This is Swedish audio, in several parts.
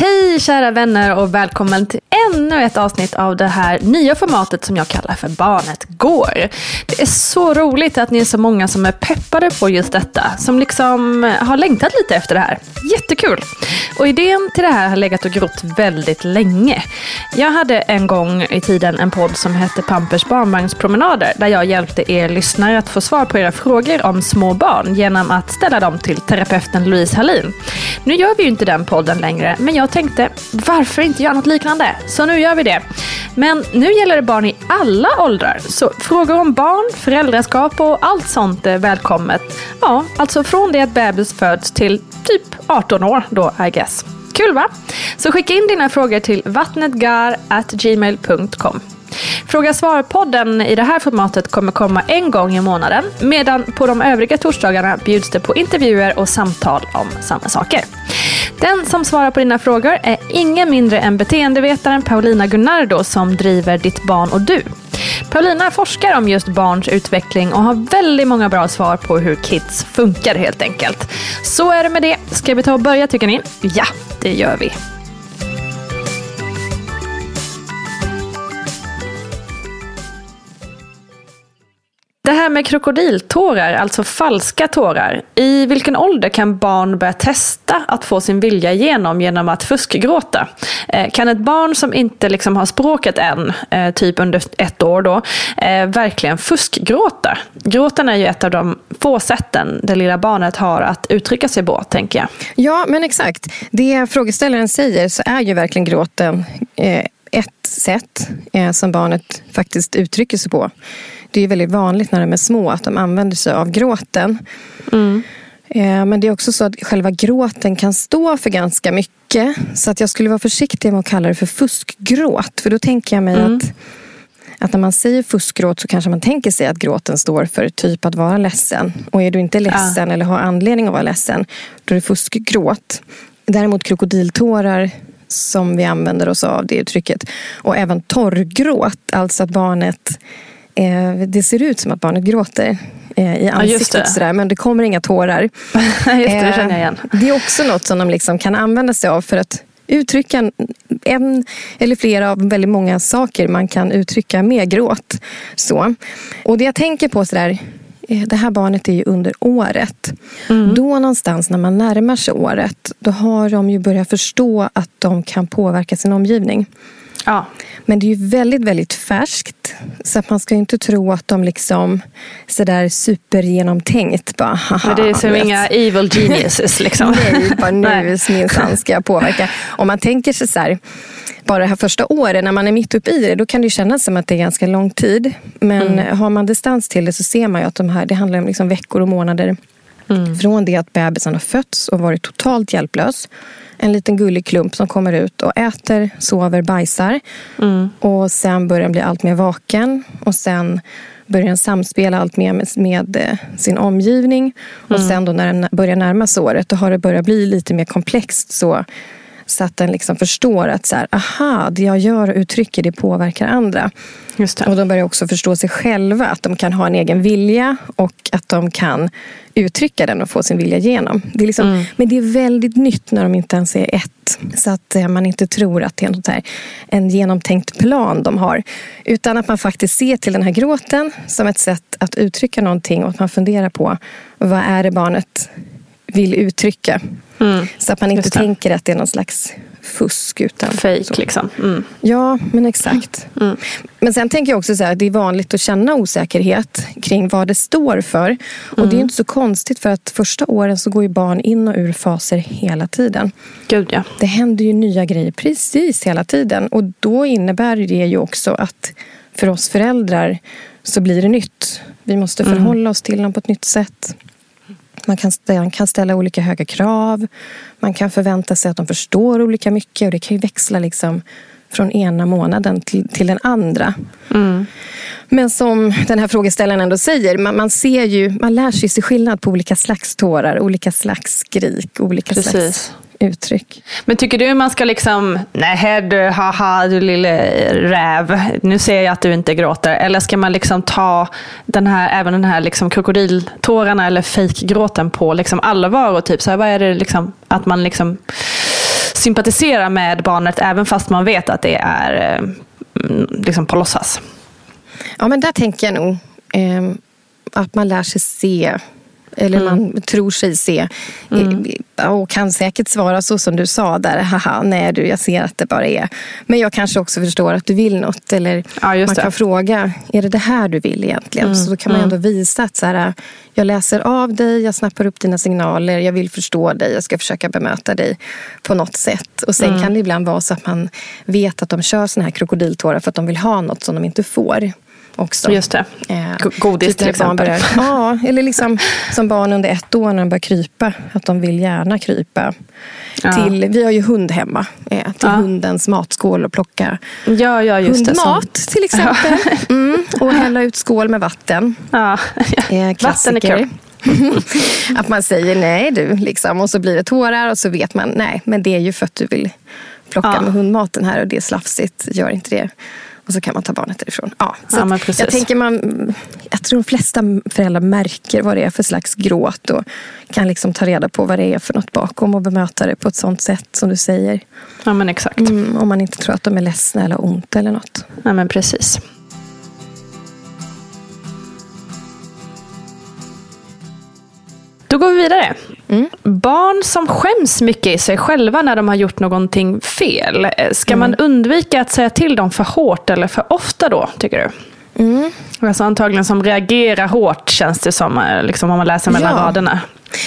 Hej kära vänner och välkommen till ännu ett avsnitt av det här nya formatet som jag kallar för Barnet Går. Det är så roligt att ni är så många som är peppade på just detta, som liksom har längtat lite efter det här. Jättekul! Och idén till det här har legat och grott väldigt länge. Jag hade en gång i tiden en podd som hette Pampers barnvagnspromenader, där jag hjälpte er lyssnare att få svar på era frågor om små barn genom att ställa dem till terapeuten Louise Hallin. Nu gör vi ju inte den podden längre, men jag jag tänkte, varför inte göra något liknande? Så nu gör vi det. Men nu gäller det barn i alla åldrar. Så frågor om barn, föräldraskap och allt sånt är välkommet. Ja, alltså från det att bebis föds till typ 18 år då, I guess. Kul va? Så skicka in dina frågor till vattnetgar.gmail.com. Fråga svar-podden i det här formatet kommer komma en gång i månaden medan på de övriga torsdagarna bjuds det på intervjuer och samtal om samma saker. Den som svarar på dina frågor är ingen mindre än beteendevetaren Paulina Gunnardo som driver Ditt barn och du. Paulina forskar om just barns utveckling och har väldigt många bra svar på hur kids funkar helt enkelt. Så är det med det. Ska vi ta och börja tycker ni? Ja, det gör vi. Det här med krokodiltårar, alltså falska tårar. I vilken ålder kan barn börja testa att få sin vilja igenom genom att fuskgråta? Eh, kan ett barn som inte liksom har språket än, eh, typ under ett år då, eh, verkligen fuskgråta? Gråten är ju ett av de få sätten det lilla barnet har att uttrycka sig på, tänker jag. Ja, men exakt. Det frågeställaren säger så är ju verkligen gråten ett sätt som barnet faktiskt uttrycker sig på det är väldigt vanligt när de är små att de använder sig av gråten. Mm. Eh, men det är också så att själva gråten kan stå för ganska mycket. Så att jag skulle vara försiktig med att kalla det för fuskgråt. För då tänker jag mig mm. att, att när man säger fuskgråt så kanske man tänker sig att gråten står för typ att vara ledsen. Och är du inte ledsen ja. eller har anledning att vara ledsen, då är det fuskgråt. Däremot krokodiltårar som vi använder oss av det uttrycket. Och även torrgråt, alltså att barnet eh, det ser ut som att barnet gråter eh, i ansiktet. det. sådär, men det kommer inga tårar. Just det, det Eh, känner jag igen. Det är också något som de liksom kan använda sig av för att uttrycka en, en eller flera av väldigt många saker man kan uttrycka med gråt. Så. Och det jag tänker på sådär, eh, det här barnet är ju under året. Då någonstans när man närmar sig året, då har de ju börjat förstå att de kan påverka sin omgivning. Ja. Men det är ju väldigt, väldigt färskt. Så att man ska ju inte tro att de liksom sådär supergenomtänkt bara haha. Men det är som vet. inga evil geniuses liksom. Nej, bara nu minsann ska jag påverka. Om man tänker sig så här, bara det här första året när man är mitt uppe i det, då kan det ju kännas som att det är ganska lång tid. Men Mm. har man distans till det så ser man ju att de här, det handlar om liksom veckor och månader. Mm. Från det att bebisen har fötts och varit totalt hjälplös. En liten gullig klump som kommer ut och äter, sover, bajsar. Mm. Och sen börjar den bli allt mer vaken. Och sen börjar den samspela allt mer med, med eh, sin omgivning. Och Mm. sen då när den börjar närma sig året, då har det börjat bli lite mer komplext. Så, så att den liksom förstår att så här, aha, det jag gör och uttrycker det påverkar andra. Just Och det. de börjar också förstå sig själva, att de kan ha en egen vilja och att de kan uttrycka den och få sin vilja igenom. Det är liksom, Mm. Men det är väldigt nytt när de inte ens är ett. Så att eh, man inte tror att det är något här, en genomtänkt plan de har. Utan att man faktiskt ser till den här gråten som ett sätt att uttrycka någonting och att man funderar på vad är det barnet vill uttrycka. Så att man inte Mm. Tänker att det är någon slags fusk. Utan Fake så. liksom. Mm. Ja, men exakt. Mm. Men sen tänker jag också så här, det är vanligt att känna osäkerhet kring vad det står för. Och Mm. det är inte så konstigt för att första åren så går ju barn in och ur faser hela tiden. Gud ja. Det händer ju nya grejer precis hela tiden. Och då innebär det ju också att för oss föräldrar så blir det nytt. Vi måste Mm. förhålla oss till dem på ett nytt sätt. Man kan, ställa, kan ställa olika höga krav. Man kan förvänta sig att de förstår olika mycket. Och det kan ju växla liksom från ena månaden till, till den andra. Men som den här frågeställaren ändå säger, man, man ser ju, man lär sig se skillnad på olika slags tårar, olika slags skrik, olika slags Precis. Uttryck. Men tycker du man ska liksom, nej du, haha du lille räv, nu ser jag att du inte gråter. Eller ska man liksom ta den här, även den här liksom krokodiltårarna eller fejkgråten på liksom allvar och typ så här, vad är det liksom, att man liksom sympatiserar med barnet även fast man vet att det är eh, liksom på låtsas. Ja, men där tänker jag nog eh, att man lär sig se eller man tror sig se. Eh, Och kan säkert svara så som du sa där. Haha, nej du, jag ser att det bara är. Men jag kanske också förstår att du vill något. Eller Ja, man det. kan fråga, är det det här du vill egentligen? Så då kan man ändå visa att så här, jag läser av dig, jag snappar upp dina signaler, jag vill förstå dig, jag ska försöka bemöta dig på något sätt. Och sen kan det ibland vara så att man vet att de kör såna här krokodiltårar för att de vill ha något som de inte får. Också. Just det. Eh, godis till exempel. Börjar, ja, eller liksom som barn under ett år när de börjar krypa. Att de vill gärna krypa. Ja. Till, vi har ju hund hemma. Eh, till Ja. hundens matskål och plocka Ja, ja just det. som- hundmat till exempel. Mm, och hälla ut skål med vatten. Ja. Eh, Vatten är kul. att man säger nej du, liksom, och så blir det tårar och så vet man nej, men det är ju för att du vill plocka Ja. med hundmaten här och det är slafsigt, gör inte det. Och så kan man ta barnet därifrån. Ja, så Ja, jag, tänker man, jag tror de flesta föräldrar märker vad det är för slags gråt och kan liksom ta reda på vad det är för något bakom och bemöta det på ett sånt sätt som du säger. ja, men exakt. Mm, om man inte tror att de är ledsna eller ont eller något. Ja, men precis. Då går vi vidare. Barn som skäms mycket i sig själva när de har gjort någonting fel. Eh, Ska man undvika att säga till dem för hårt eller för ofta då, tycker du? Alltså antagligen som reagerar hårt känns det som, eh, liksom, om man läser mellan Ja. raderna.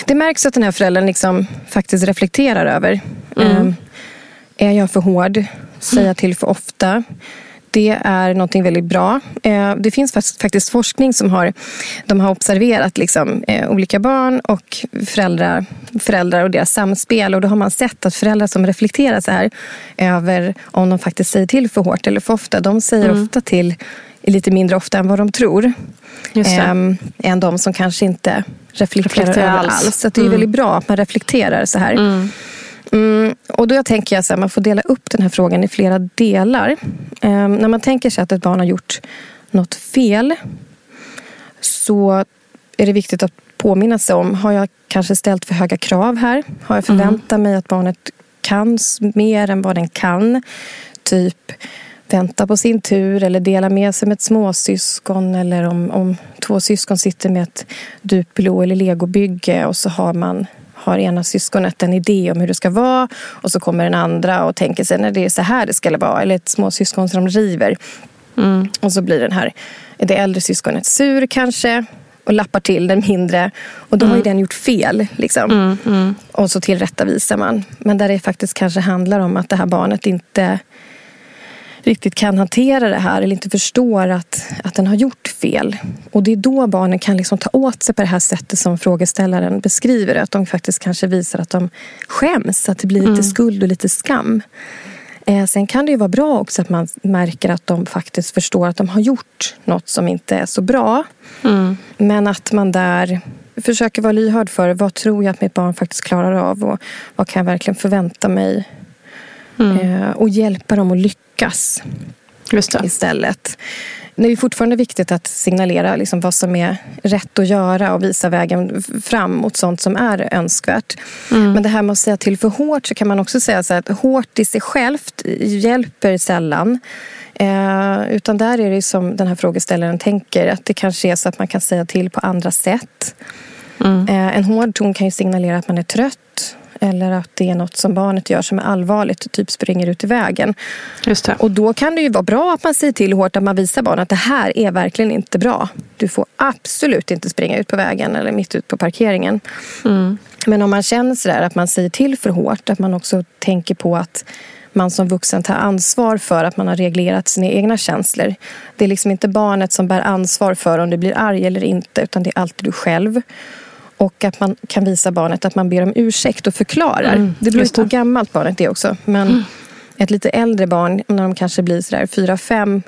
Det märks att den här föräldern liksom faktiskt reflekterar över. Eh, är jag för hård? Säger jag till för ofta? Det är någonting väldigt bra. Eh, det finns fakt- faktiskt forskning som har, de har observerat liksom, eh, olika barn och föräldrar, föräldrar och deras samspel. Och då har man sett att föräldrar som reflekterar så här över om de faktiskt säger till för hårt eller för ofta. De säger ofta till lite mindre ofta än vad de tror. Det. Ehm, än de som kanske inte reflekterar, Reflekterar alls. alls. Så det är väldigt bra att man reflekterar så här. Mm, och då tänker jag här, man får dela upp den här frågan i flera delar. Ehm, när man tänker sig att ett barn har gjort något fel så är det viktigt att påminna sig om, har jag kanske ställt för höga krav här? Har jag förväntat mig att barnet kan mer än vad den kan? Typ vänta på sin tur eller dela med sig med ett småsyskon eller om, om två syskon sitter med ett Duplo eller legobygge och så har man har ena syskonet en idé om hur det ska vara och så kommer den andra och tänker sig när det är så här det ska vara. Eller ett småsyskon som river. Mm. Och så blir den här, det äldre syskonet sur kanske och lappar till den mindre. Och då mm. har ju mm. den gjort fel. Liksom. Mm, mm. Och så tillrättavisar man. Men där det faktiskt kanske handlar om att det här barnet inte riktigt kan hantera det här eller inte förstår att, att den har gjort fel. Och det är då barnen kan liksom ta åt sig på det här sättet som frågeställaren beskriver Att de faktiskt kanske visar att de skäms, att det blir lite mm. skuld och lite skam. Eh, sen kan det ju vara bra också att man märker att de faktiskt förstår att de har gjort något som inte är så bra. Mm. Men att man där försöker vara lyhörd för vad tror jag att mitt barn faktiskt klarar av och vad kan jag verkligen förvänta mig Mm. Eh, och hjälpa dem att lyckas istället. Det är fortfarande viktigt att signalera liksom vad som är rätt att göra och visa vägen fram mot sånt som är önskvärt. Mm. Men det här med att säga till för hårt så kan man också säga så att hårt i sig självt hjälper sällan. Eh, utan där är det som den här frågeställaren tänker att det kanske är så att man kan säga till på andra sätt. Mm. Eh, en hård ton kan ju signalera att man är trött eller att det är något som barnet gör som är allvarligt, typ springer ut i vägen. Just det. Och då kan det ju vara bra att man säger till hårt, att man visar barnet att det här är verkligen inte bra. Du får absolut inte springa ut på vägen eller mitt ut på parkeringen. Mm. Men om man känner sådär att man säger till för hårt, att man också tänker på att man som vuxen tar ansvar för att man har reglerat sina egna känslor. Det är liksom inte barnet som bär ansvar för om du blir arg eller inte, utan det är alltid du själv. Och att man kan visa barnet att man ber om ursäkt och förklarar. Mm, det beror på hur gammalt barnet är också. Men mm. ett lite äldre barn, när de kanske blir sådär fyra, fem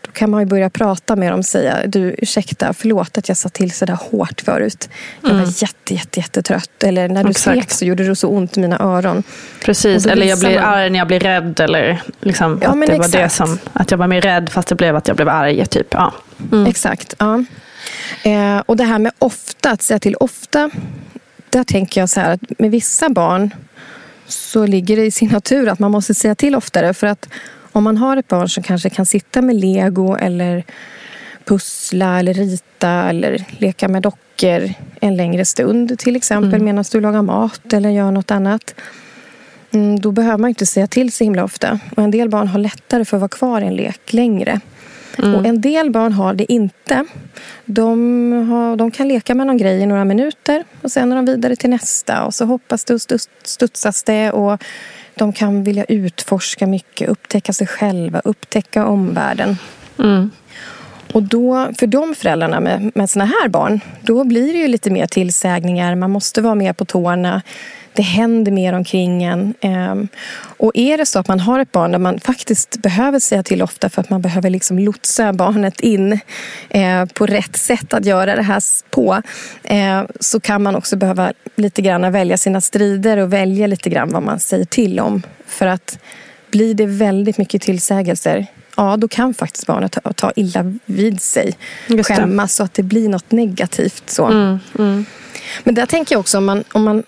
då kan man ju börja prata med dem och säga du ursäkta, förlåt att jag sa till sådär hårt förut. Jag var mm. jätte, jätte, jättetrött. Eller när du skrek så gjorde det så ont i mina öron. Precis, eller jag blir man... arg när jag blir rädd. Eller liksom ja, att det exakt. var det som, att jag var mer rädd fast det blev att jag blev arg. Typ. Ja. Mm. Exakt, ja. Eh, och det här med ofta, att säga till ofta. Där tänker jag så här att med vissa barn så ligger det i sin natur att man måste säga till oftare. För att om man har ett barn som kanske kan sitta med lego eller pussla eller rita eller leka med dockor en längre stund till exempel mm. medan du lagar mat eller gör något annat. Mm, då behöver man inte säga till så himla ofta. Och en del barn har lättare för att vara kvar i en lek längre. Mm. Och en del barn har det inte. De, har, de kan leka med någon grej i några minuter och sen är de vidare till nästa och så hoppas det och studsas det och de kan vilja utforska mycket, upptäcka sig själva, upptäcka omvärlden. Mm. Och då, för de föräldrarna med, med såna här barn, då blir det ju lite mer tillsägningar. Man måste vara mer på tårna det händer mer omkring en. Ehm, och är det så att man har ett barn där man faktiskt behöver säga till ofta för att man behöver liksom lotsa barnet in eh, på rätt sätt att göra det här på eh, så kan man också behöva lite grann välja sina strider och välja lite grann vad man säger till om. För att blir det väldigt mycket tillsägelser ja, då kan faktiskt barnet ta, ta illa vid sig. Skämmas så att det blir något negativt. Så. Mm, mm. Men där tänker jag också om man, om man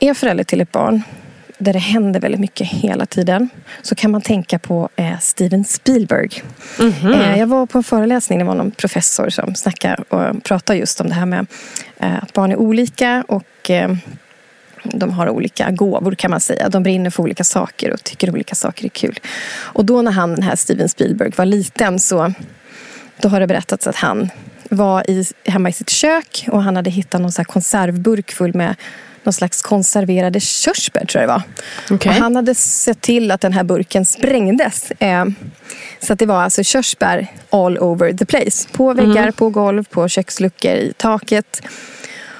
är förälder till ett barn där det händer väldigt mycket hela tiden så kan man tänka på eh, Steven Spielberg. Mm -hmm. eh, jag var på en föreläsning, det var någon professor som snackade och pratade just om det här med eh, att barn är olika och eh, de har olika gåvor kan man säga. De brinner för olika saker och tycker olika saker är kul. Och då när han, den här Steven Spielberg var liten så då har det berättats att han var i, hemma i sitt kök och han hade hittat någon så konservburk full med någon slags konserverade körsbär tror jag det var. Okay. Och han hade sett till att den här burken sprängdes. Eh, så att det var alltså körsbär all over the place. På väggar, mm. på golv, på köksluckor, i taket.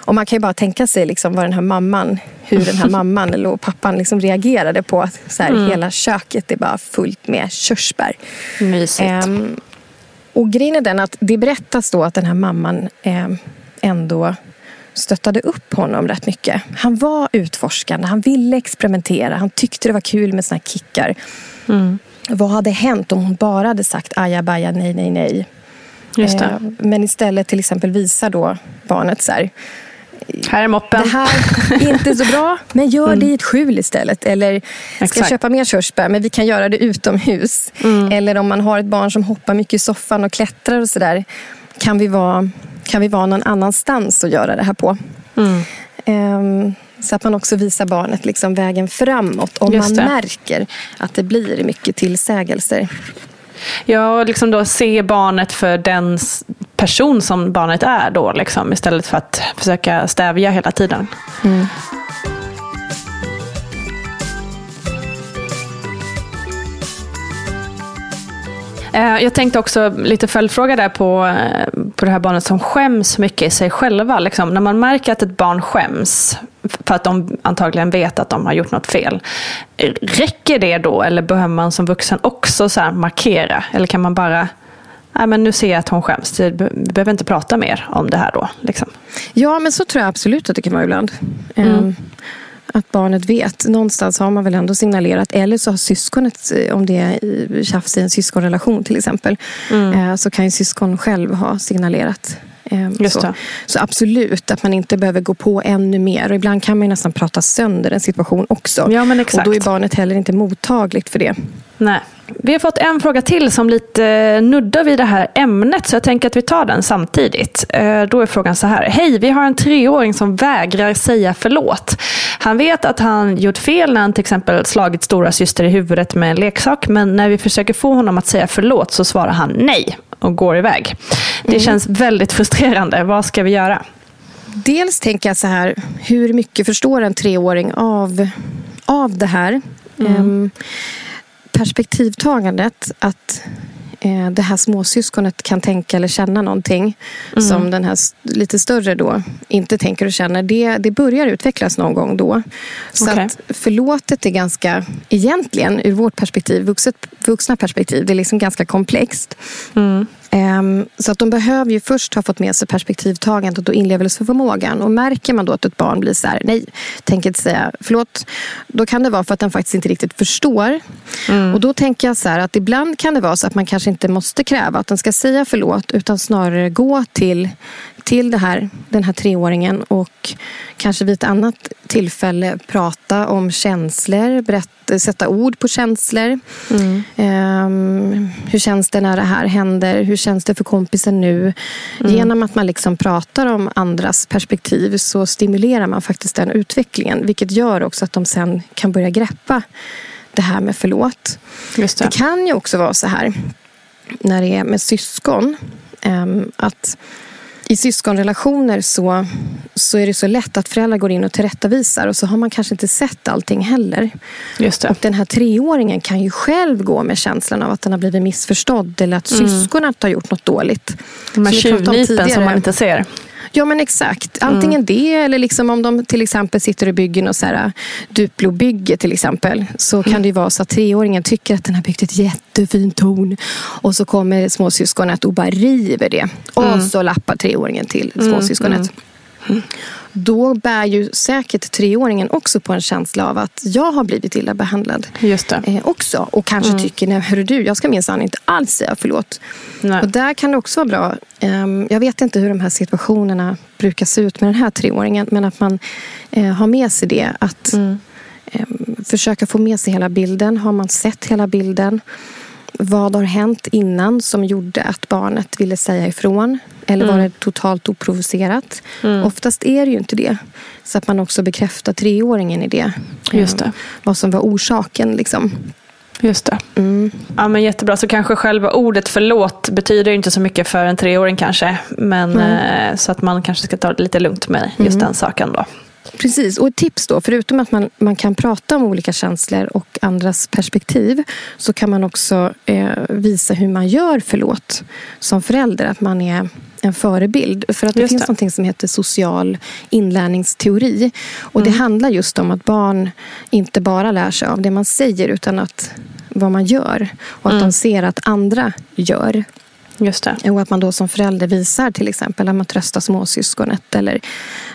Och man kan ju bara tänka sig liksom vad den här mamman, hur den här mamman eller pappan liksom reagerade på att så här, mm. hela köket är bara fullt med körsbär. Mysigt. Eh, och grejen är den att det berättas då att den här mamman eh, ändå stöttade upp honom rätt mycket. Han var utforskande, han ville experimentera, han tyckte det var kul med såna här kickar. Mm. Vad hade hänt om hon bara hade sagt ajabaja, nej, nej, nej? Just. Eh, Men istället till exempel visar då barnet så här, Här är moppen. det här är inte så bra, men gör det i ett skjul istället. Eller ska Exakt. köpa mer körsbär, men vi kan göra det utomhus. Eller om man har ett barn som hoppar mycket i soffan och klättrar och sådär. Kan, vi vara- kan vi vara någon annanstans och göra det här på? Ehm, så att man också visar barnet liksom vägen framåt. Om man märker att det blir mycket tillsägelser. Ja, och liksom då se barnet för den person som barnet är då, liksom, istället för att försöka stävja hela tiden. Eh, Jag tänkte också lite följdfråga där på, eh, på det här barnet som skäms mycket i sig själva. Liksom. När man märker att ett barn skäms för att de antagligen vet att de har gjort något fel. eh, Räcker det då eller behöver man som vuxen också så markera? Eller kan man bara, nej men nu ser jag att hon skäms, vi behöver inte prata mer om det här då. Liksom. Ja, men så tror jag absolut att det kan vara ibland. Ehm, Att barnet vet. Någonstans har man väl ändå signalerat. Eller så har syskonet, eh, om det är tjafs i en syskonrelation till exempel. eh, Så kan ju syskon själv ha signalerat. Ehm, så. så absolut, att man inte behöver gå på ännu mer. Och ibland kan man nästan prata sönder en situation också. Ja, men Och exakt. då är barnet heller inte mottagligt för det. Nej. Vi har fått en fråga till som lite eh, nuddar vid det här ämnet, så jag tänker att vi tar den samtidigt. Eh, Då är frågan så här. Hej, vi har en treåring som vägrar säga förlåt. Han vet att han gjort fel när han till exempel slagit stora syster i huvudet med en leksak, men när vi försöker få honom att säga förlåt så svarar han nej och går iväg. Det känns väldigt frustrerande. Vad ska vi göra? Dels tänker jag så här, hur mycket förstår en treåring av, av det här? Ehm, perspektivtagandet att eh, det här småsyskonet kan tänka eller känna någonting som den här lite större då inte tänker och känner. Det, det börjar utvecklas någon gång då. Så Okej. att förlåtet är ganska, egentligen ur vårt perspektiv, vuxet, vuxna perspektiv, det är liksom ganska komplext. Ehm, Så att de behöver ju först ha fått med sig perspektivtagandet och inlevelseförmågan. Och märker man då att ett barn blir så här, nej, tänker inte säga förlåt. Då kan det vara för att den faktiskt inte riktigt förstår. Och då tänker jag så här att ibland kan det vara så att man kanske inte måste kräva att den ska säga förlåt. Utan snarare gå till, till det här, den här treåringen och kanske vid ett annat tillfälle prata om känslor, berätta, sätta ord på känslor. Ehm, hur känns det när det här händer? Hur känns det för kompisen nu? Genom att man liksom pratar om andras perspektiv så stimulerar man faktiskt den utvecklingen. Vilket gör också att de sen kan börja greppa det här med förlåt. Just Det kan ju också vara så här när det är med syskon ehm, att i syskonrelationer så, så är det så lätt att föräldrar går in och tillrättavisar och så har man kanske inte sett allting heller. Just det. Och den här treåringen kan ju själv gå med känslan av att den har blivit missförstådd eller att syskonet har gjort något dåligt. De här tjuvnypen som man inte ser. Ja men exakt. Antingen det eller liksom om de till exempel sitter och bygger något så här Duplo-bygge till exempel. Så kan det ju vara så att treåringen tycker att den har byggt ett jättefint torn. Och så kommer småsyskonet och bara river det. Och så lappar treåringen till småsyskonet. Då bär ju säkert treåringen också på en känsla av att jag har blivit illa behandlad. Just det. Eh, också. Och kanske tycker, nej hörru du, jag ska minsann inte alls säga förlåt. Nej. Och där kan det också vara bra. ehm, jag vet inte hur de här situationerna brukar se ut med den här treåringen. Men att man eh, har med sig det. Att ehm, försöka få med sig hela bilden. Har man sett hela bilden? Vad har hänt innan som gjorde att barnet ville säga ifrån? Eller var det totalt oprovocerat? Oftast är det ju inte det. Så att man också bekräftar treåringen i det. Just det. Ehm, Vad som var orsaken. Liksom. Just det. Mm. Ja, men jättebra. Så kanske själva ordet förlåt betyder inte så mycket för en treåring kanske. Men, eh, så att man kanske ska ta det lite lugnt med just Mm. den saken då. Precis, och ett tips då, förutom att man, man kan prata om olika känslor och andras perspektiv så kan man också eh, visa hur man gör förlåt som förälder. Att man är en förebild. För att det Just finns det. något som heter social inlärningsteori. Och det handlar just om att barn inte bara lär sig av det man säger utan att vad man gör. Och att de ser att andra gör. Just det. Och att man då som förälder visar till exempel att man tröstar småsyskonet eller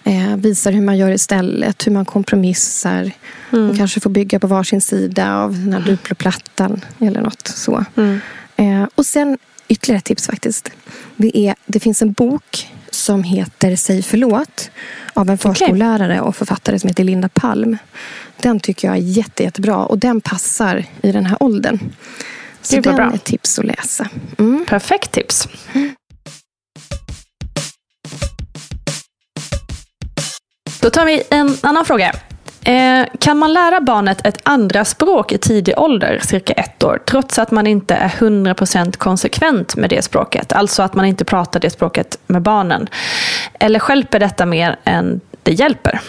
eh, visar hur man gör istället, hur man kompromissar. Mm. Man kanske får bygga på varsin sida av den här duploplattan eller något så. Mm. Eh, och sen ytterligare ett tips faktiskt. Det, är, det finns en bok som heter Säg förlåt av en förskollärare och författare som heter Linda Palm. Den tycker jag är jätte, jättebra och den passar i den här åldern. Så Gud, den bra. är ett tips att läsa. Mm. Perfekt tips. Då tar vi en annan fråga. Eh, kan man lära barnet ett andra språk i tidig ålder, cirka ett år, trots att man inte är 100% konsekvent med det språket? Alltså att man inte pratar det språket med barnen. Eller skälper detta mer än det hjälper?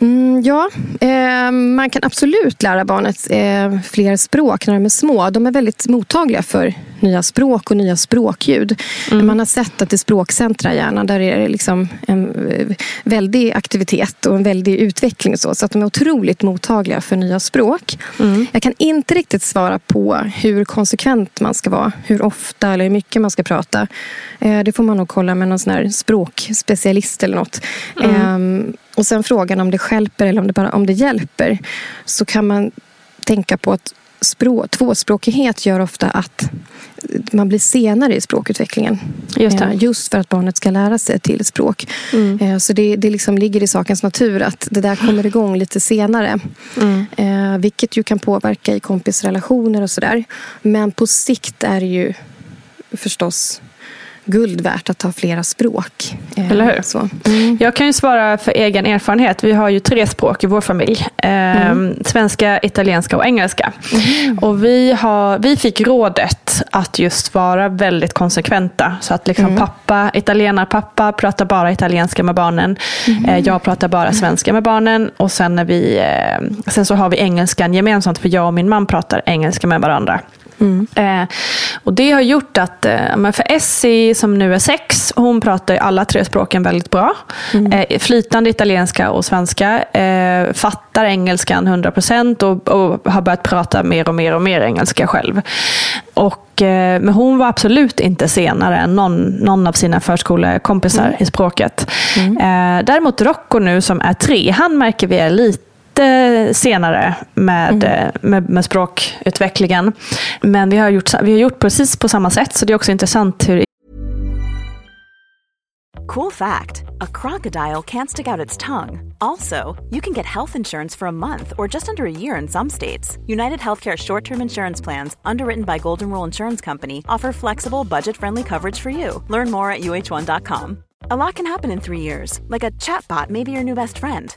Mm, ja, eh, man kan absolut lära barnet eh, fler språk när de är små. De är väldigt mottagliga för nya språk och nya språkljud. Man har sett att i språkcentra i hjärnan där är det liksom en eh, väldig aktivitet och en väldig utveckling. Och så, så att de är otroligt mottagliga för nya språk. Jag kan inte riktigt svara på hur konsekvent man ska vara. Hur ofta eller hur mycket man ska prata. Eh, det får man nog kolla med någon sån språkspecialist eller något. Ehm, och sen frågan om det skälper eller om det bara om det hjälper. Så kan man tänka på att språk, tvåspråkighet gör ofta att man blir senare i språkutvecklingen. Just. Eh, Just för att barnet ska lära sig ett till språk. Eh, Så det, det liksom ligger i sakens natur att det där kommer igång lite senare. Eh, vilket ju kan påverka i kompisrelationer och sådär. Men på sikt är det ju förstås guld värt att ha flera språk. Eh, Eller hur? Så. Jag kan ju svara för egen erfarenhet. Vi har ju tre språk i vår familj. Eh, Svenska, italienska och engelska. Och vi, har, vi fick rådet att just vara väldigt konsekventa. Så att liksom pappa, italienarpappa pratar bara italienska med barnen. Eh, jag pratar bara svenska med barnen. Och sen, när vi, eh, sen så har vi engelskan gemensamt. För jag och min man pratar engelska med varandra. Eh, och det har gjort att, eh, men för Essie som nu är sex, hon pratar ju alla tre språken väldigt bra. Eh, flytande italienska och svenska. Eh, fattar engelskan 100% och, och har börjat prata mer och mer och mer engelska själv. Och, men hon var absolut inte senare än någon, någon av sina förskolekompisar i språket. Eh, däremot Rocco nu som är tre, han märker vi är lite lite senare med, eh, med, med språkutvecklingen. Men vi har, gjort, vi har gjort precis på samma sätt, så det är också intressant hur Cool fact a crocodile can't stick out its tongue. Also, you can get health insurance for a month or just under a year in some states. United Healthcare short term insurance plans, underwritten by Golden Rule Insurance Company, offer flexible, budget friendly coverage for you. Learn more at uh1.com. A lot can happen in three years, like a chatbot may be your new best friend.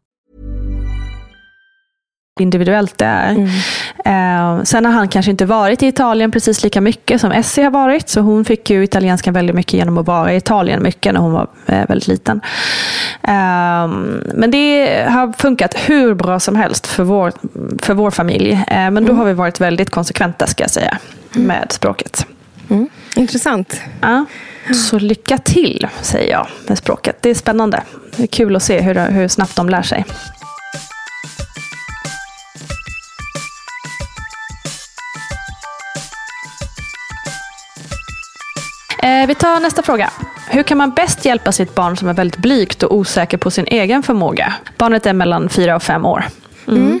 individuellt det är. Eh, sen har han kanske inte varit i Italien precis lika mycket som Essie har varit. Så hon fick ju italienskan väldigt mycket genom att vara i Italien mycket när hon var eh, väldigt liten. Eh, men det har funkat hur bra som helst för vår, för vår familj. Eh, men då har vi varit väldigt konsekventa ska jag säga med språket. Mm. Intressant. Ja. Så lycka till, säger jag med språket. Det är spännande. Det är kul att se hur, hur snabbt de lär sig. Eh, vi tar nästa fråga. Hur kan man bäst hjälpa sitt barn som är väldigt blygt och osäker på sin egen förmåga? Barnet är mellan fyra och fem år. Mm.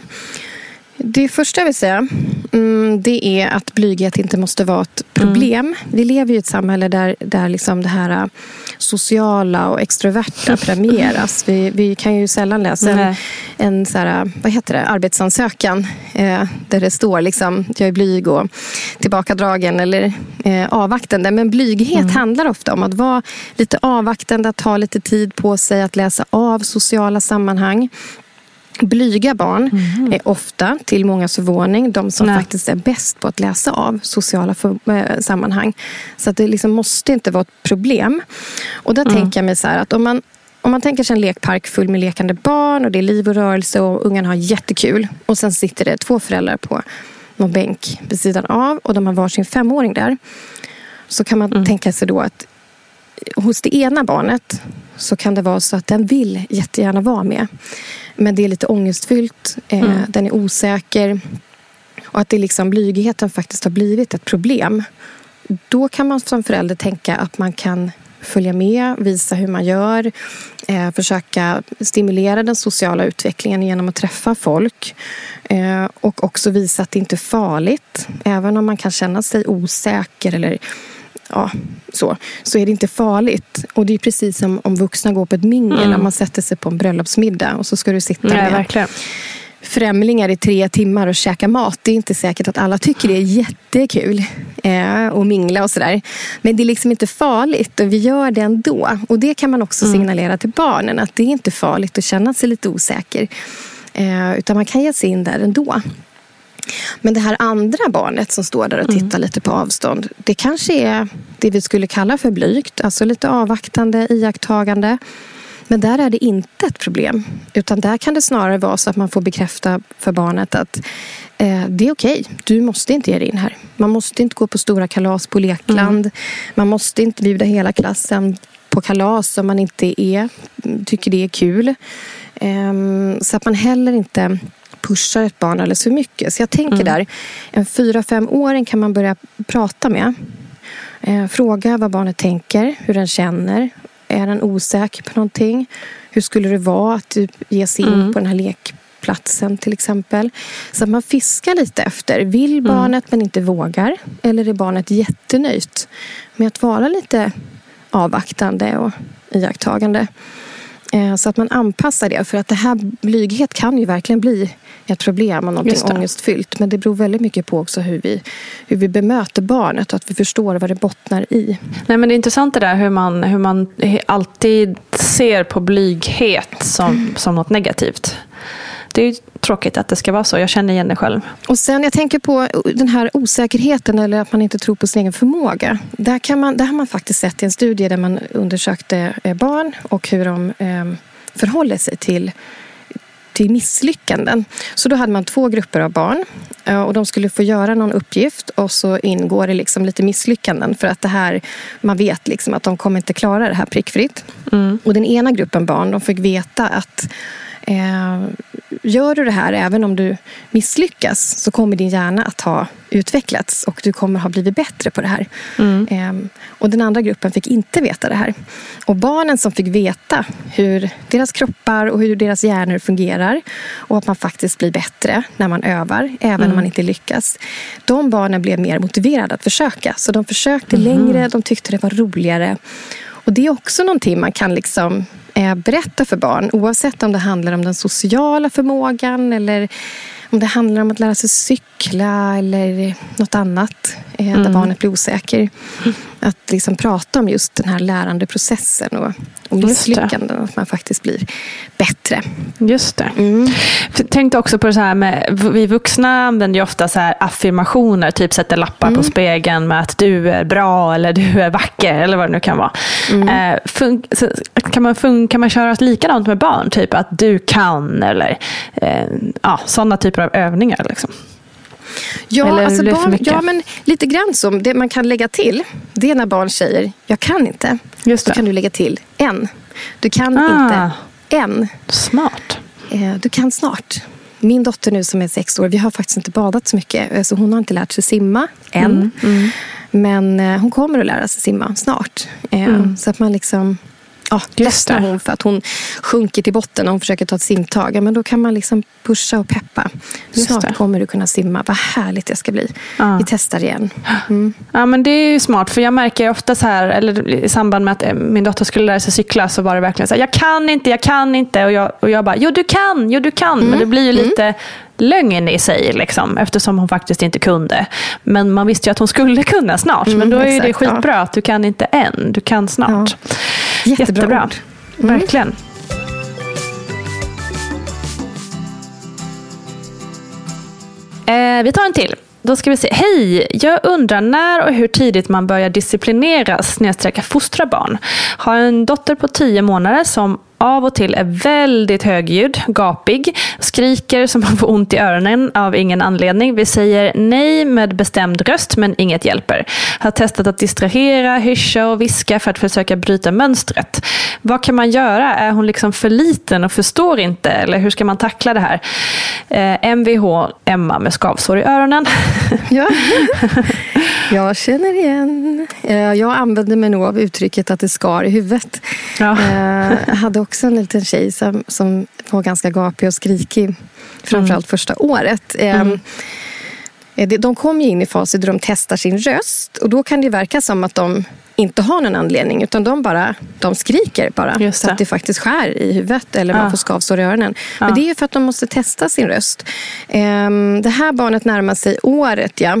Det första jag vill säga mm, det är att blyghet inte måste vara ett problem. Mm. Vi lever i ett samhälle där, där liksom det här äh, sociala och extroverta premieras. Vi, vi kan ju sällan läsa en, en så här, äh, vad heter det, arbetsansökan eh, där det står liksom, jag är blyg och tillbakadragen eller eh, avvaktande. Men blyghet mm. handlar ofta om att vara lite avvaktande, att ta lite tid på sig att läsa av sociala sammanhang. Blyga barn mm. är ofta, till många förvåning, de som Nej. faktiskt är bäst på att läsa av sociala för, äh, sammanhang. Så det liksom måste inte vara ett problem. Och där mm. tänker jag mig så här att om man om man tänker sig en lekpark full med lekande barn och det är liv och rörelse och ungarna har jättekul. Och sen sitter det två föräldrar på någon bänk vid sidan av och de har varsin femåring där. Så kan man mm. tänka sig då att hos det ena barnet så kan det vara så att den vill jättegärna vara med. Men det är lite ångestfyllt, eh, mm. den är osäker och att det liksom blygheten faktiskt har blivit ett problem. Då kan man som förälder tänka att man kan följa med, visa hur man gör, eh, försöka stimulera den sociala utvecklingen genom att träffa folk eh, och också visa att det inte är farligt. Även om man kan känna sig osäker eller ja, så, så är det inte farligt. Och det är precis som om vuxna går på ett mingel mm. när man sätter sig på en bröllopsmiddag och så ska du sitta Nej, med verkligen. främlingar i tre timmar och käka mat. Det är inte säkert att alla tycker det är jättekul eh, att mingla och sådär. Men det är liksom inte farligt och vi gör det ändå. Och det kan man också mm. signalera till barnen att det är inte farligt att känna sig lite osäker. Eh, utan man kan ge sig in där ändå. Men det här andra barnet som står där och tittar mm. lite på avstånd. Det kanske är det vi skulle kalla för blygt. Alltså lite avvaktande, iakttagande. Men där är det inte ett problem. Utan där kan det snarare vara så att man får bekräfta för barnet att eh, det är okej. Okay. Du måste inte ge dig in här. Man måste inte gå på stora kalas på lekland. Mm. Man måste inte bjuda hela klassen på kalas om man inte är, tycker det är kul. Eh, så att man heller inte pushar ett barn alldeles för mycket. Så jag tänker mm. där, en fyra femåring kan man börja prata med. Eh, fråga vad barnet tänker, hur den känner. Är den osäker på någonting? Hur skulle det vara att typ, ge sig in mm. på den här lekplatsen till exempel? Så att man fiskar lite efter. Vill mm. barnet mm. men inte vågar? Eller är barnet jättenöjt med att vara lite avvaktande och iakttagande? Eh, så att man anpassar det. För att det här blyghet kan ju verkligen bli ett problem och någonting ångestfyllt. Men det beror väldigt mycket på också hur vi, hur vi bemöter barnet och att vi förstår vad det bottnar i. Nej, men det är intressant det där hur man, hur man alltid ser på blyghet som, som något negativt. Det är tråkigt att det ska vara så. Jag känner igen det själv. Och sen jag tänker på den här osäkerheten eller att man inte tror på sin egen förmåga. Där, kan man, där har man faktiskt sett i en studie där man undersökte eh, barn och hur de eh, förhåller sig till till misslyckanden. Så då hade man två grupper av barn eh, och de skulle få göra någon uppgift och så ingår det liksom lite misslyckanden för att det här, man vet liksom att de kommer inte klara det här prickfritt. Mm. Och den ena gruppen barn de fick veta att Eh, gör du det här, även om du misslyckas, så kommer din hjärna att ha utvecklats och du kommer ha blivit bättre på det här. Mm. Eh, och den andra gruppen fick inte veta det här. Och barnen som fick veta hur deras kroppar och hur deras hjärnor fungerar och att man faktiskt blir bättre när man övar, även mm. om man inte lyckas. De barnen blev mer motiverade att försöka. Så de försökte mm. längre, de tyckte det var roligare. Och det är också någonting man kan liksom berätta för barn. Oavsett om det handlar om den sociala förmågan eller om det handlar om att lära sig cykla eller något annat. eh, där barnet blir osäker. Att liksom prata om just den här lärandeprocessen och, och misslyckanden. Att man faktiskt blir bättre. Just det. Mm. Tänkte också på det så här med, vi vuxna använder ju ofta så här affirmationer, typ sätter lappar Mm. på spegeln med att du är bra eller du är vacker eller vad det nu kan vara. Mm. Eh, kan, man fun- kan man köra likadant med barn? Typ att du kan eller eh, ja, sådana typer av övningar. Liksom. Ja, Eller alltså barn, ja, men lite grann så. Det man kan lägga till, det är när barn säger jag kan inte. Just Då det. kan du lägga till en. Du kan Ah. inte än. Smart. Eh, Du kan snart. Min dotter nu som är sex år, vi har faktiskt inte badat så mycket. eh, Så hon har inte lärt sig simma än. Mm, Men eh, hon kommer att lära sig simma snart. Eh, Så att man liksom... Ja, Mm. Ledsnar hon för att hon sjunker till botten när hon försöker ta ett simtag. Ja, Men då kan man liksom pusha och peppa. Just Snart det. kommer du kunna simma. Vad härligt det ska bli. Ja. Vi testar igen. Ja, men det är ju smart, för jag märker ofta så här, eller i samband med att eh, min dotter skulle lära sig cykla, så var det verkligen så här, jag kan inte, jag kan inte. Och jag, och jag bara, jo du kan, jo du kan. Men det blir ju lite lögn i sig, liksom, eftersom hon faktiskt inte kunde. Men man visste ju att hon skulle kunna snart. men då är ju det exakt, ja. skitbra att du kan inte än, du kan snart. Jättebra ord. Verkligen. Eh, vi tar en till. Då ska vi se. Hej! Jag undrar när och hur tidigt man börjar disciplinera snedstrecka fostra barn. Har en dotter på 10 månader som av och till är väldigt högljudd, gapig, skriker som man får ont i öronen av ingen anledning. Vi säger nej med bestämd röst men inget hjälper. Har testat att distrahera, hyscha och viska för att försöka bryta mönstret. Vad kan man göra? Är hon liksom för liten och förstår inte? Eller hur ska man tackla det här? Eh, Mvh Emma med skavsår i öronen. Ja. Jag känner igen. Eh, Jag använder mig nog av uttrycket att det skar i huvudet. Ja. Eh, Jag hade också en liten tjej som, som var ganska gapig och skrikig. Framförallt första året. Eh, eh, det- De ju in i faser där de testar sin röst. Och då kan det verka som att de inte har någon anledning. Utan de bara de skriker bara. Så att det faktiskt skär i huvudet. Eller man Ja. får skavsår i öronen. Ja. Men det är för att de måste testa sin röst. Ehm, Det här barnet närmar sig året. Ja.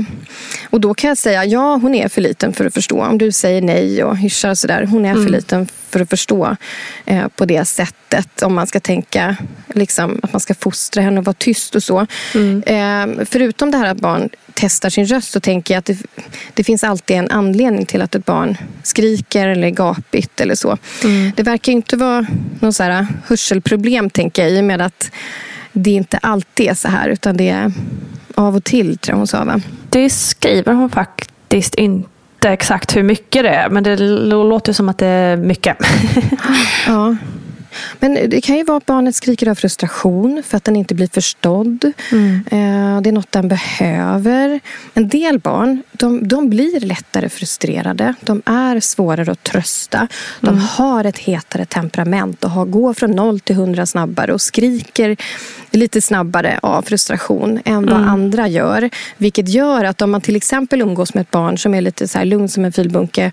Och då kan jag säga, ja hon är för liten för att förstå. Om du säger nej och hyschar och sådär. Hon är för liten för att förstå eh, på det sättet. Om man ska tänka liksom, att man ska fostra henne och vara tyst och så. Ehm, förutom det här att barn testar sin röst så tänker jag att det, det finns alltid en anledning till att ett barn skriker eller är gapigt eller så. Det verkar inte vara någon så här hörselproblem tänker jag i och med att det inte alltid är så här utan det är av och till tror jag hon sa va? Det skriver hon faktiskt inte exakt hur mycket det är, men det låter som att det är mycket. Ja. Men det kan ju vara att barnet skriker av frustration för att den inte blir förstådd. Eh, Det är något den behöver. En del barn de, de blir lättare frustrerade. De är svårare att trösta. De har ett hetare temperament och har, går från noll till hundra snabbare och skriker lite snabbare av frustration än vad andra gör. Vilket gör att om man till exempel umgås med ett barn som är lite så här lugn som en filbunke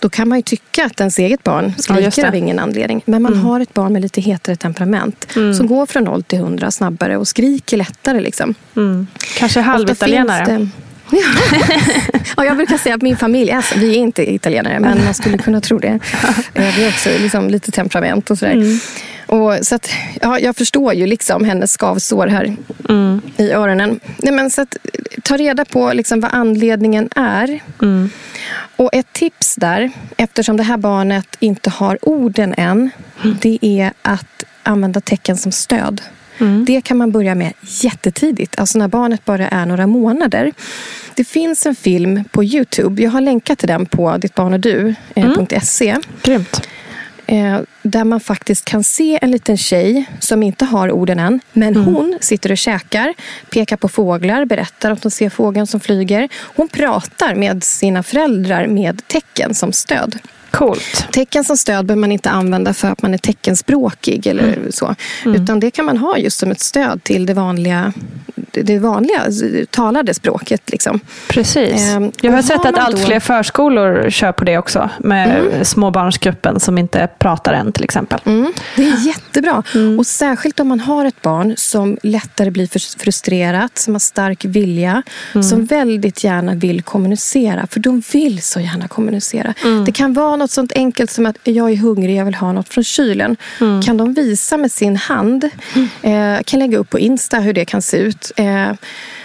då kan man ju tycka att ens eget barn Ja, skriker det. av ingen anledning. Men man har ett barn med lite hetare temperament som går från noll till hundra snabbare och skriker lättare. Liksom. Mm. Kanske halvitalienare. Ja. ja, jag brukar säga att min familj är så. Vi är inte italienare, men man skulle kunna tro det. Eh, Vi har också liksom lite temperament och sådär. Och, så att, ja, jag förstår ju liksom hennes skavsår här i öronen. Nej, men så att, ta reda på liksom vad anledningen är. Och ett tips där, eftersom det här barnet inte har orden än, det är att använda tecken som stöd. Det kan man börja med jättetidigt, alltså när barnet bara är några månader. Det finns en film på Youtube, jag har länkat till den på dittbarnodu.se. Grymt. Eh, där man faktiskt kan se en liten tjej som inte har orden än. Men hon sitter och käkar, pekar på fåglar, berättar att hon ser fågeln som flyger. Hon pratar med sina föräldrar med tecken som stöd. Coolt. Tecken som stöd behöver man inte använda för att man är teckenspråkig eller Mm. så. Utan det kan man ha just som ett stöd till det vanliga, det vanliga talade språket. Liksom. Precis. Ehm, Jag har sett har att allt då- fler förskolor kör på det också. Med småbarnsgruppen som inte pratar än till exempel. Mm, det är jättebra. Och särskilt om man har ett barn som lättare blir frus- frustrerat, som har stark vilja, som väldigt gärna vill kommunicera. För de vill så gärna kommunicera. Det kan vara något sånt enkelt som att jag är hungrig, jag vill ha något från kylen. Kan de visa med sin hand, eh, kan lägga upp på Insta hur det kan se ut. Eh,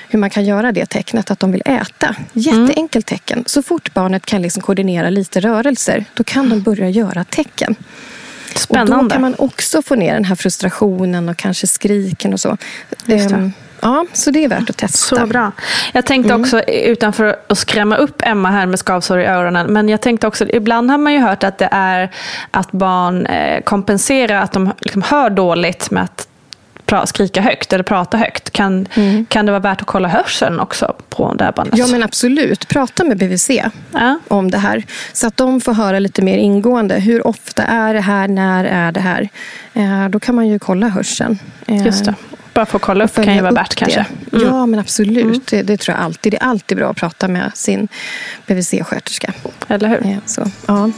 hur man kan göra det tecknet att de vill äta. Jätteenkelt tecken. Så fort barnet kan liksom koordinera lite rörelser, då kan de börja göra tecken. Och då Spännande. kan man också få ner den här frustrationen och kanske skriken och så. Ja, så det är värt att testa. Så bra. Jag tänkte också, utanför att skrämma upp Emma här med skavsår i öronen, men jag tänkte också, ibland har man ju hört att det är att barn eh, kompenserar att de liksom hör dåligt med att skrika högt eller prata högt. Kan, kan det vara värt att kolla hörseln också på det här barnet? Ja, men absolut. Prata med BVC Ja. om det här. Så att de får höra lite mer ingående. Hur ofta är det här? När är det här? Eh, då kan man ju kolla hörseln. Eh, Just det. Bara för att kolla upp kan ju vara värt kanske. Mm. Ja, men absolut. Det, det tror jag alltid. Det är alltid bra att prata med sin BVC-sköterska. Eller hur? Eh, så, ja.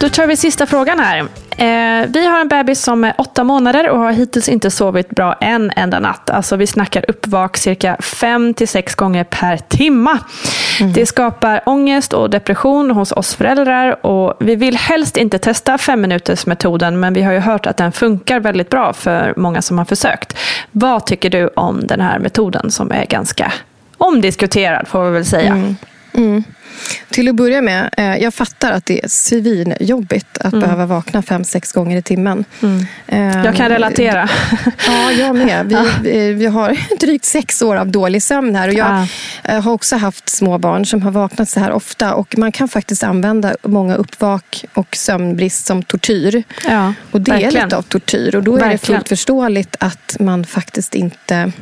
Då tar vi sista frågan här. Eh, vi har en bebis som är åtta månader och har hittills inte sovit bra en enda natt. Alltså vi snackar uppvak cirka fem till sex gånger per timma. Det skapar ångest och depression hos oss föräldrar och vi vill helst inte testa fem minuters metoden men vi har ju hört att den funkar väldigt bra för många som har försökt. Vad tycker du om den här metoden som är ganska omdiskuterad får vi väl säga. Mm. Till att börja med, eh, jag fattar att det är svinjobbigt att behöva vakna fem, sex gånger i timmen. Eh, Mm. Jag kan relatera. Ja, jag med. Vi, vi, vi har drygt sex år av dålig sömn här. Och jag Ah. eh, har också haft små barn som har vaknat så här ofta. Och man kan faktiskt använda många uppvak och sömnbrist som tortyr. Ja, Och det är verkligen. lite av tortyr. Och då är det Verkligen. fullt förståeligt att man faktiskt inte...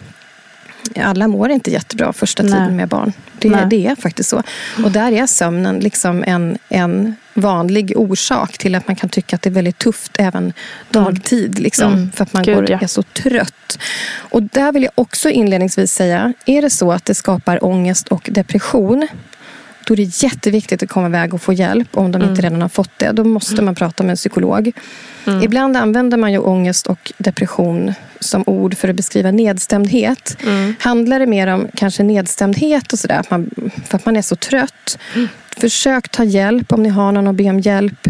Alla mår inte jättebra första Nej. tiden med barn. Det, Nej. det är faktiskt så. Och där är sömnen liksom en, en vanlig orsak till att man kan tycka att det är väldigt tufft även dagtid. Liksom, Mm. För att man Gud, går, ja. är så trött. Och där vill jag också inledningsvis säga, är det så att det skapar ångest och depression då är det jätteviktigt att komma iväg och få hjälp om de inte redan har fått det. Då måste man prata med en psykolog. Ibland använder man ju ångest och depression som ord för att beskriva nedstämdhet. Handlar det mer om kanske nedstämdhet och sådär, för att man är så trött. Försök ta hjälp om ni har någon att be om hjälp.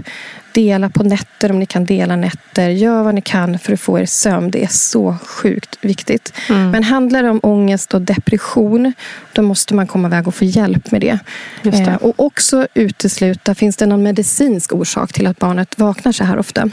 Dela på nätter om ni kan dela nätter. Gör vad ni kan för att få er sömn. Det är så sjukt viktigt. Men handlar det om ångest och depression, då måste man komma iväg och få hjälp med det. Det. Eh, och också utesluta, finns det någon medicinsk orsak till att barnet vaknar så här ofta?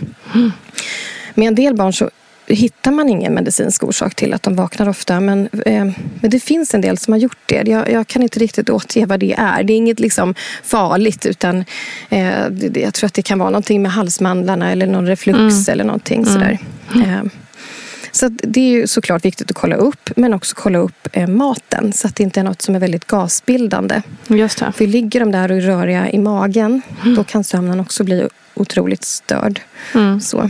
Med en del barn så hittar man ingen medicinsk orsak till att de vaknar ofta. Men, eh, men det finns en del som har gjort det. Jag, jag kan inte riktigt återge vad det är. Det är inget liksom farligt utan eh, det, jag tror att det kan vara någonting med halsmandlarna eller någon reflux eller någonting sådär. Eh, så det är ju såklart viktigt att kolla upp, men också kolla upp eh, maten så att det inte är något som är väldigt gasbildande. Just det. För ligger de där och är röriga i magen, då kan sömnen också bli otroligt störd. Mm. Så.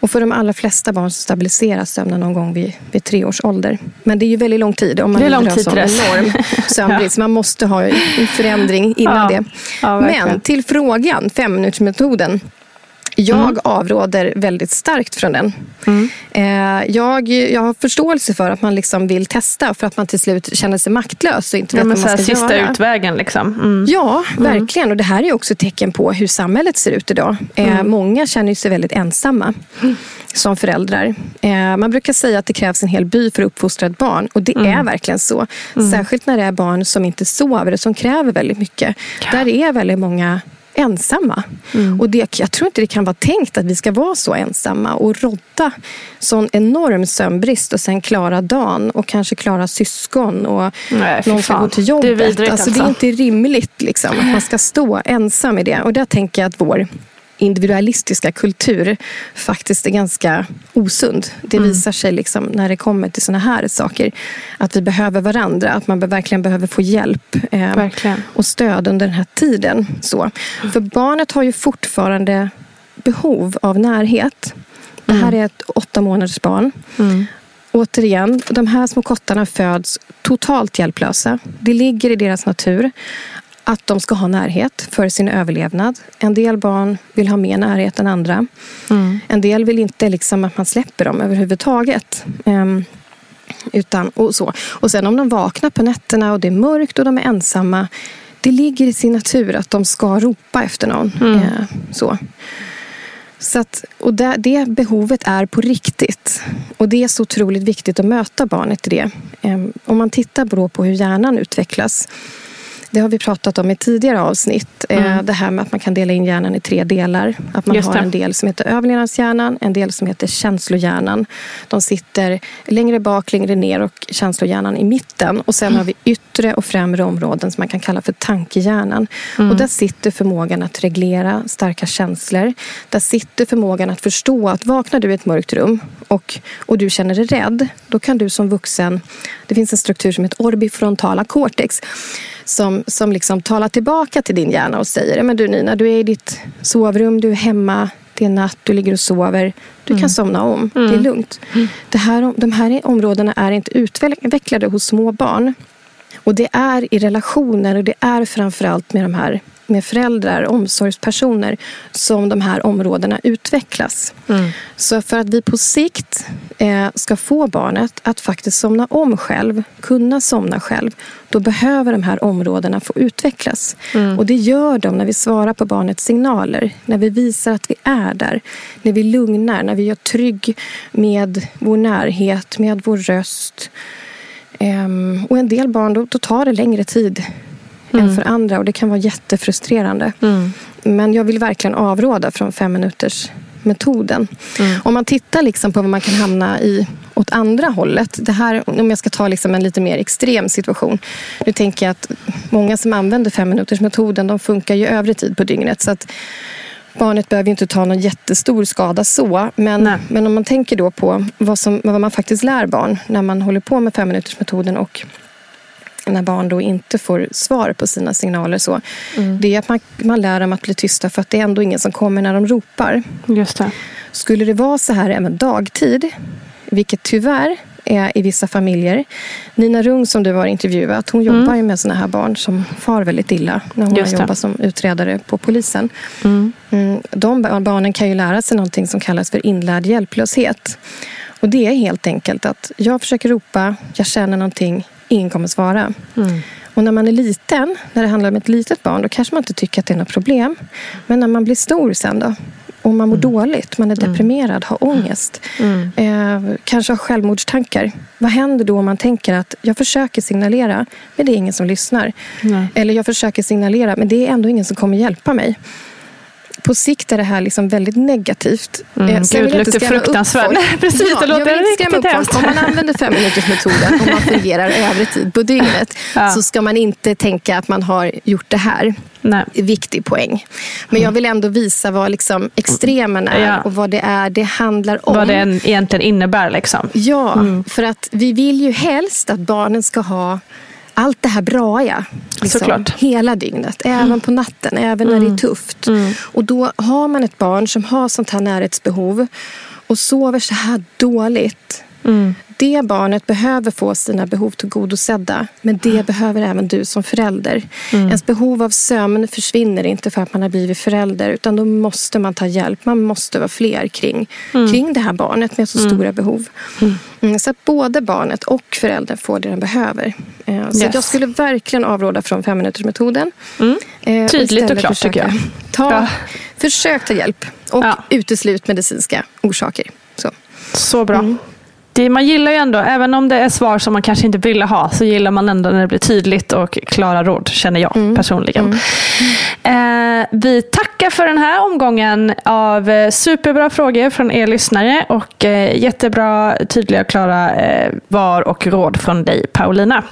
Och för de allra flesta barn så stabiliseras sömnen någon gång vid, vid tre års ålder. Men det är ju väldigt lång tid om man Det är lång tid sån enorm sömnbrist. Man måste ha en förändring innan Ja. det. Ja. Men till frågan, femminutersmetoden. Jag Mm. avråder väldigt starkt från den. Eh, jag, jag har förståelse för att man liksom vill testa för att man till slut känner sig maktlös och inte Ja, vet men vad man ska sista göra. utvägen liksom. Mm. Ja, verkligen. Och det här är också ett tecken på hur samhället ser ut idag. Eh, många känner sig väldigt ensamma som föräldrar. Eh, man brukar säga att det krävs en hel by för att uppfostra ett barn. Och det är verkligen så. Särskilt när det är barn som inte sover och som kräver väldigt mycket. Där är väldigt många ensamma. Och det, jag tror inte det kan vara tänkt att vi ska vara så ensamma och rodda sån enorm sömnbrist och sen klara dagen och kanske klara syskon och Nej, någon ska gå till Det är jobbet. vidrigt alltså, det är alltså. inte rimligt liksom, att man ska stå ensam i det. Och där tänker jag att vår individualistiska kultur faktiskt är ganska osund. Det Mm. visar sig liksom när det kommer till såna här saker att vi behöver varandra, att man verkligen behöver få hjälp eh, och stöd under den här tiden. Så. För barnet har ju fortfarande behov av närhet. Det här är ett åtta månaders barn. Återigen, de här små kottarna föds totalt hjälplösa. Det ligger i deras natur att de ska ha närhet för sin överlevnad. En del barn vill ha mer närhet än andra. En del vill inte liksom att man släpper dem överhuvudtaget. Ehm, utan, och, så. och sen om de vaknar på nätterna och det är mörkt och de är ensamma. Det ligger i sin natur att de ska ropa efter någon. Eh, så. Så att, och det, det behovet är på riktigt. Och det är så otroligt viktigt att möta barnet i det. Ehm, om man tittar på hur hjärnan utvecklas. Det har vi pratat om i tidigare avsnitt. Eh, Det här med att man kan dela in hjärnan i tre delar. Att man har en del som heter överlevnadshjärnan, en del som heter känslohjärnan. De sitter längre bak, längre ner och känslohjärnan i mitten. Och sen har vi yttre och främre områden som man kan kalla för tankehjärnan. Och där sitter förmågan att reglera starka känslor. Där sitter förmågan att förstå att vaknar du i ett mörkt rum och, och du känner dig rädd, då kan du som vuxen... Det finns en struktur som heter orbifrontala cortex som, som liksom talar tillbaka till din hjärna och säger men du Nina, du är i ditt sovrum, du är hemma, det är natt, du ligger och sover. Du kan somna om, det är lugnt. Det här, de här områdena är inte utvecklade hos små barn. Och det är i relationer och det är framförallt med de här med föräldrar, omsorgspersoner som de här områdena utvecklas. Så för att vi på sikt eh, ska få barnet att faktiskt somna om själv, kunna somna själv, då behöver de här områdena få utvecklas. Och det gör de när vi svarar på barnets signaler, när vi visar att vi är där, när vi lugnar, när vi gör trygg med vår närhet, med vår röst. Ehm, och en del barn, då, då tar det längre tid än för andra och det kan vara jättefrustrerande. Men jag vill verkligen avråda från fem minuters metoden. Om man tittar liksom på vad man kan hamna i åt andra hållet. Det här, om jag ska ta liksom en lite mer extrem situation. Nu tänker jag att många som använder fem minuters metoden de funkar ju övrig tid på dygnet. Så att barnet behöver inte ta någon jättestor skada så. Men, Nej. men om man tänker då på vad, som, vad man faktiskt lär barn när man håller på med fem minuters metoden och när barn då inte får svar på sina signaler. Så, Det är att man, man lär dem att bli tysta för att det är ändå ingen som kommer när de ropar. Just det. Skulle det vara så här även dagtid, vilket tyvärr är i vissa familjer. Nina Rung som du har intervjuat, hon jobbar ju med såna här barn som far väldigt illa när hon Just har jobbat som utredare på polisen. Mm, de bar- barnen kan ju lära sig någonting som kallas för inlärd hjälplöshet. Och det är helt enkelt att jag försöker ropa, jag känner någonting, ingen kommer svara. Och när man är liten, när det handlar om ett litet barn, då kanske man inte tycker att det är något problem. Men när man blir stor sen då? Och man mår dåligt, man är deprimerad, har ångest. Eh, kanske har självmordstankar. Vad händer då om man tänker att jag försöker signalera, men det är ingen som lyssnar. Eller jag försöker signalera, men det är ändå ingen som kommer hjälpa mig. På sikt är det här liksom väldigt negativt. Mm, Eh, sen gud, luktar fruktansvärt. precis, det ja, låter jag vill inte skrämma upp folk. Om man använder femminutersmetoden och man fungerar övrig tid på dygnet Ja. så ska man inte tänka att man har gjort det här. Nej. Viktig poäng. Men jag vill ändå visa vad liksom extremen är Ja. och vad det är det handlar om. Vad det egentligen innebär. Liksom. Ja, för att vi vill ju helst att barnen ska ha allt det här braiga. Liksom, Såklart. hela dygnet, även på natten, även när det är tufft. Och då har man ett barn som har sånt här närhetsbehov och sover så här dåligt. Det barnet behöver få sina behov tillgodosedda. Men det behöver även du som förälder. Ens behov av sömn försvinner inte för att man har blivit förälder. Utan då måste man ta hjälp. Man måste vara fler kring, kring det här barnet med så stora behov. Mm, så att både barnet och föräldern får det den behöver. Eh, Så Yes. jag skulle verkligen avråda från femminutersmetoden. Eh, och Tydligt och istället klart, tycker jag. Ta, Ja. Försök ta hjälp och Ja. uteslut medicinska orsaker. Så. Så bra. Det, man gillar ju ändå, även om det är svar som man kanske inte ville ha, så gillar man ändå när det blir tydligt och klara råd, känner jag personligen. Eh, vi tackar för den här omgången av eh, superbra frågor från er lyssnare och eh, jättebra, tydliga och klara eh, var och råd från dig, Paulina.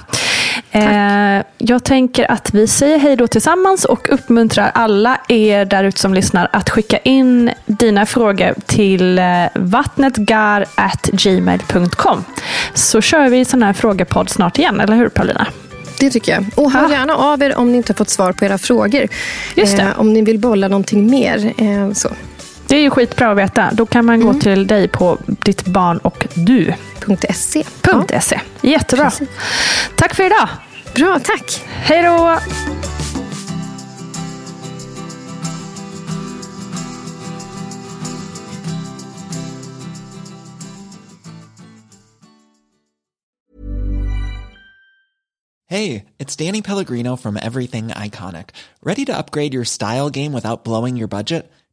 Eh, jag tänker att vi säger hej då tillsammans och uppmuntrar alla er där ute som lyssnar att skicka in dina frågor till eh, vattnetgar.gmail.com. Så kör vi sån här frågepodd snart igen, eller hur Paulina? Det tycker jag. Och hör gärna av er om ni inte har fått svar på era frågor. Just. Eh, om ni vill bolla någonting mer. Eh, så. Det är ju skitbra att veta. Då kan man gå Mm. till dig på ditt barn och du. .se. .se. Jättebra. Precis. Tack för idag. Bra, tack. Hej då! Hey, it's Danny Pellegrino from Everything Iconic. Ready to upgrade your style game without blowing your budget?